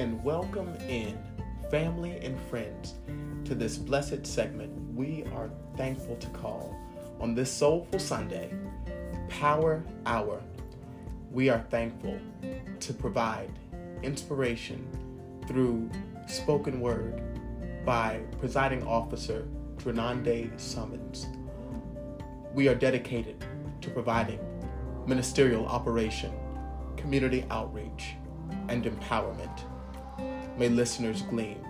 can welcome in family and friends to this blessed segment we are thankful to call on this soulful Sunday, Power Hour. We are thankful to provide inspiration through spoken word by presiding officer Drenande Summons. We are dedicated to providing ministerial operation, community outreach, and empowerment. May listeners glean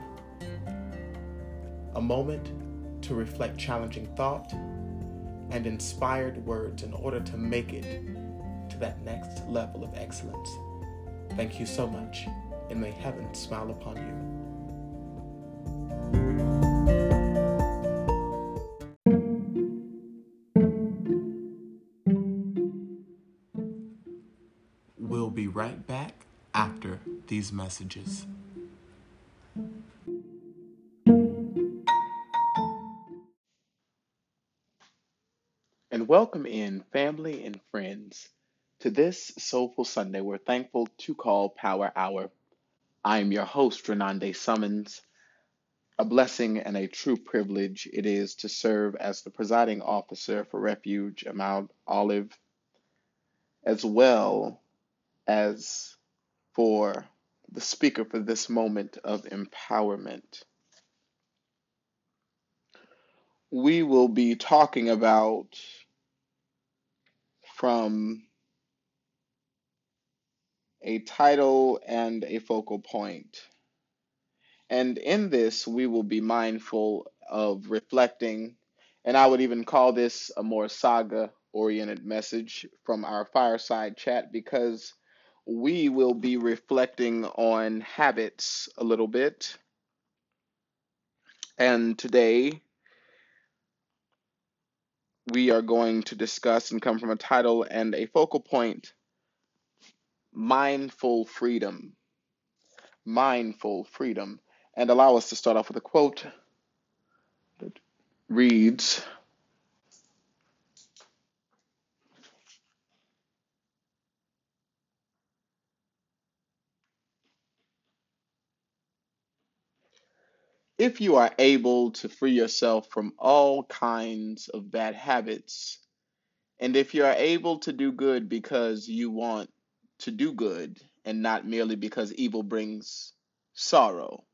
a moment to reflect challenging thought and inspired words in order to make it to that next level of excellence. Thank you so much, and may heaven smile upon you. We'll be right back after these messages. Welcome in family and friends to this soulful Sunday. We're thankful to call Power Hour. I am your host, Renande Summons. A blessing and a true privilege it is to serve as the presiding officer for Refuge Mount Olive, as well as for the speaker for this moment of empowerment. We will be talking about from a title and a focal point. And in this, we will be mindful of reflecting, and I would even call this a more saga oriented message from our fireside chat because we will be reflecting on habits a little bit. And today, we are going to discuss and come from a title and a focal point mindful freedom. Mindful freedom. And allow us to start off with a quote that reads If you are able to free yourself from all kinds of bad habits, and if you are able to do good because you want to do good and not merely because evil brings sorrow,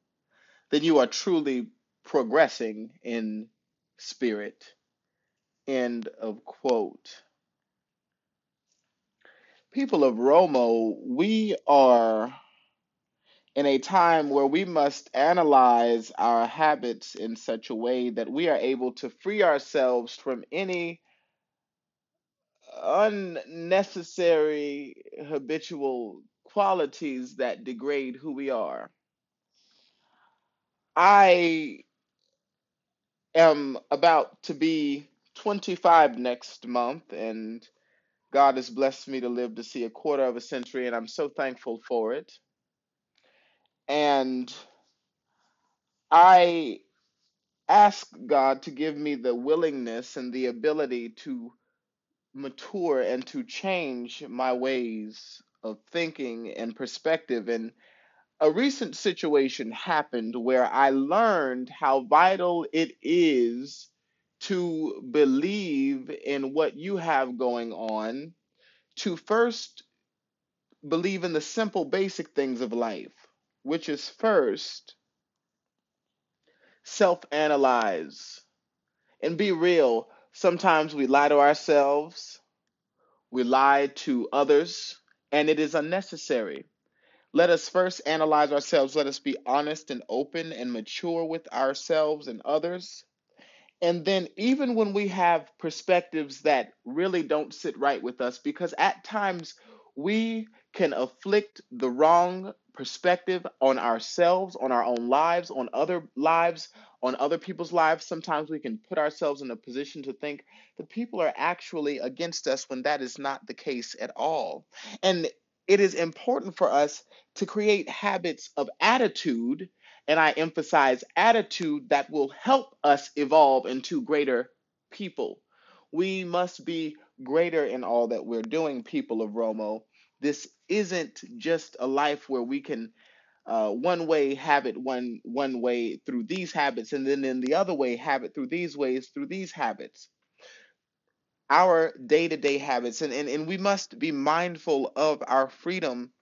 then you are truly progressing in spirit. End of quote. People of Romo, we are in a time where we must analyze our habits in such a way that we are able to free ourselves from any unnecessary habitual qualities that degrade who we are. I am about to be 25 next month, and God has blessed me to live to see a quarter of a century, and I'm so thankful for it. And I ask God to give me the willingness and the ability to mature and to change my ways of thinking and perspective. And a recent situation happened where I learned how vital it is to believe in what you have going on, to first believe in the simple, basic things of life which is first self analyze and be real. Sometimes we lie to ourselves, we lie to others, and it is unnecessary. Let us first analyze ourselves. Let us be honest and open and mature with ourselves and others. And then, even when we have perspectives that really don't sit right with us, because at times we can afflict the wrong perspective on ourselves, on our own lives, on other lives, on other people's lives. Sometimes we can put ourselves in a position to think that people are actually against us when that is not the case at all. And it is important for us to create habits of attitude, and I emphasize attitude that will help us evolve into greater people. We must be greater in all that we're doing, people of Romo. This isn't just a life where we can uh, one way have it one one way through these habits and then in the other way have it through these ways through these habits our day-to-day habits and, and, and we must be mindful of our freedom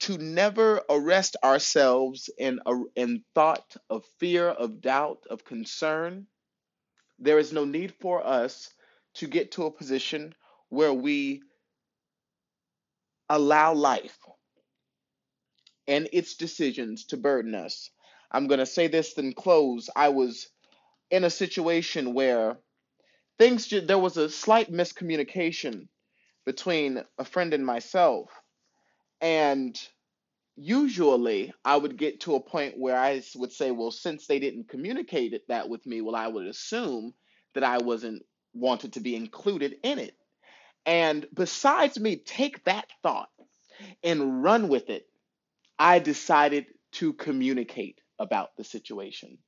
to never arrest ourselves in a, in thought of fear of doubt of concern there is no need for us to get to a position where we allow life and its decisions to burden us. I'm going to say this then close. I was in a situation where things there was a slight miscommunication between a friend and myself and usually I would get to a point where I would say, well, since they didn't communicate that with me, well, I would assume that I wasn't wanted to be included in it. And besides me take that thought and run with it, I decided to communicate about the situation.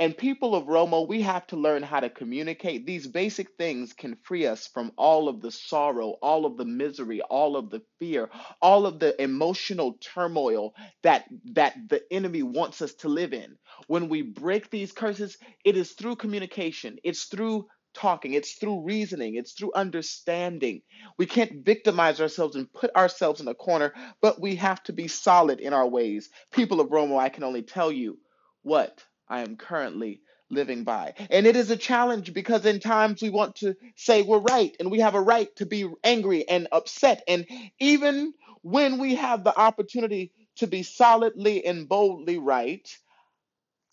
And people of Romo, we have to learn how to communicate. These basic things can free us from all of the sorrow, all of the misery, all of the fear, all of the emotional turmoil that that the enemy wants us to live in. When we break these curses, it is through communication. It's through talking, it's through reasoning, it's through understanding. We can't victimize ourselves and put ourselves in a corner, but we have to be solid in our ways. People of Romo, I can only tell you what I am currently living by. And it is a challenge because in times we want to say we're right and we have a right to be angry and upset. And even when we have the opportunity to be solidly and boldly right,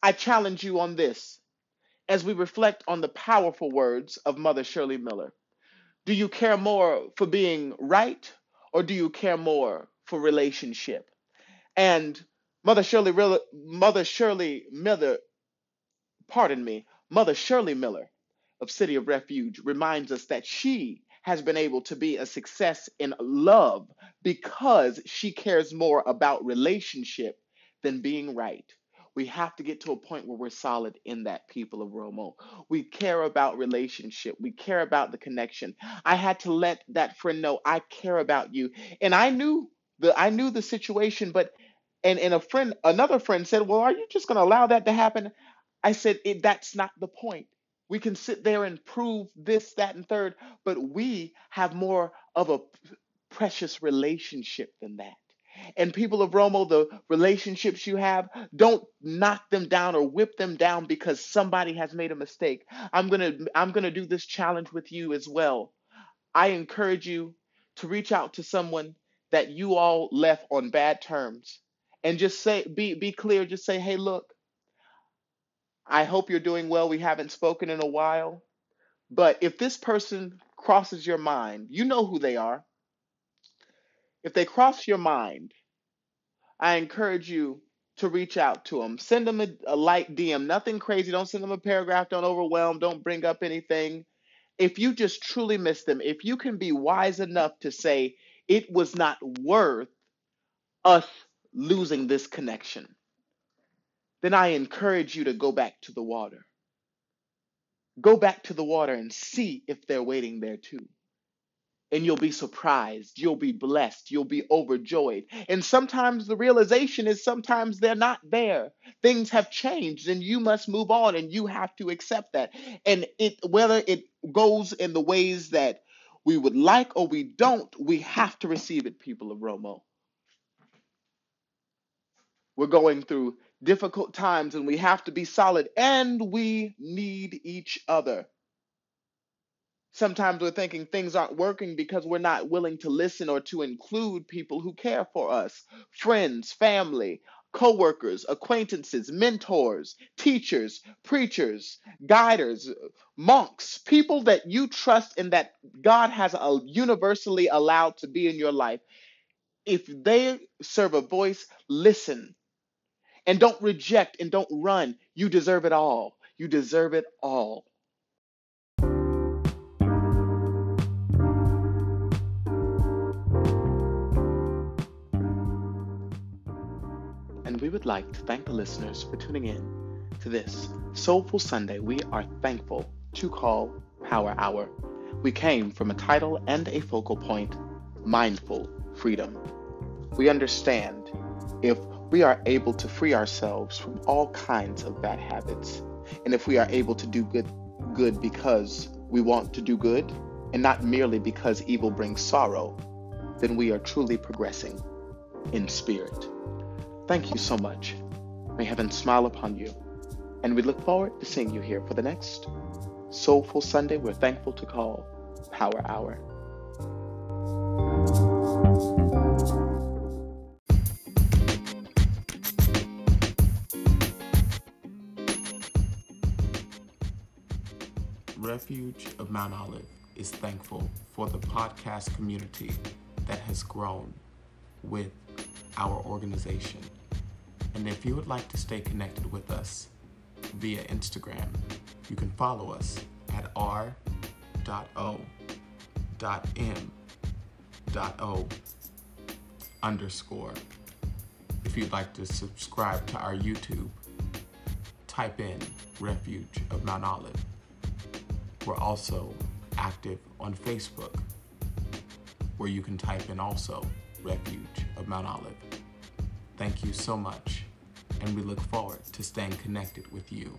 I challenge you on this as we reflect on the powerful words of Mother Shirley Miller. Do you care more for being right or do you care more for relationship? And Mother Shirley, Mother Shirley Miller pardon me, Mother Shirley Miller of City of Refuge reminds us that she has been able to be a success in love because she cares more about relationship than being right. We have to get to a point where we're solid in that people of Romo. We care about relationship. We care about the connection. I had to let that friend know I care about you. And I knew the I knew the situation, but and, and a friend another friend said, Well, are you just gonna allow that to happen? I said, that's not the point. We can sit there and prove this, that, and third, but we have more of a precious relationship than that. And people of Romo, the relationships you have, don't knock them down or whip them down because somebody has made a mistake. I'm gonna I'm gonna do this challenge with you as well. I encourage you to reach out to someone that you all left on bad terms and just say be be clear, just say, hey, look, I hope you're doing well. We haven't spoken in a while. But if this person crosses your mind, you know who they are. If they cross your mind, I encourage you to reach out to them. Send them a, a light DM, nothing crazy. Don't send them a paragraph. Don't overwhelm. Don't bring up anything. If you just truly miss them, if you can be wise enough to say, it was not worth us losing this connection then I encourage you to go back to the water. Go back to the water and see if they're waiting there too. And you'll be surprised. You'll be blessed. You'll be overjoyed. And sometimes the realization is sometimes they're not there. Things have changed and you must move on and you have to accept that. And it whether it goes in the ways that we would like or we don't, we have to receive it, people of Romo. We're going through difficult times and we have to be solid and we need each other. Sometimes we're thinking things aren't working because we're not willing to listen or to include people who care for us friends, family, co-workers, acquaintances, mentors, teachers, preachers, guiders, monks, people that you trust and that God has a universally allowed to be in your life. If they serve a voice, listen and don't reject and don't run. You deserve it all. You deserve it all. Would like to thank the listeners for tuning in to this Soulful Sunday. We are thankful to call Power Hour. We came from a title and a focal point mindful freedom. We understand if we are able to free ourselves from all kinds of bad habits. And if we are able to do good good because we want to do good and not merely because evil brings sorrow, then we are truly progressing in spirit. Thank you so much. May heaven smile upon you. And we look forward to seeing you here for the next Soulful Sunday. We're thankful to call Power Hour. Refuge of Mount Olive is thankful for the podcast community that has grown with our organization. And if you would like to stay connected with us via Instagram, you can follow us at r.o.m.o underscore. If you'd like to subscribe to our YouTube, type in Refuge of Mount Olive. We're also active on Facebook, where you can type in also Refuge of Mount Olive. Thank you so much, and we look forward to staying connected with you.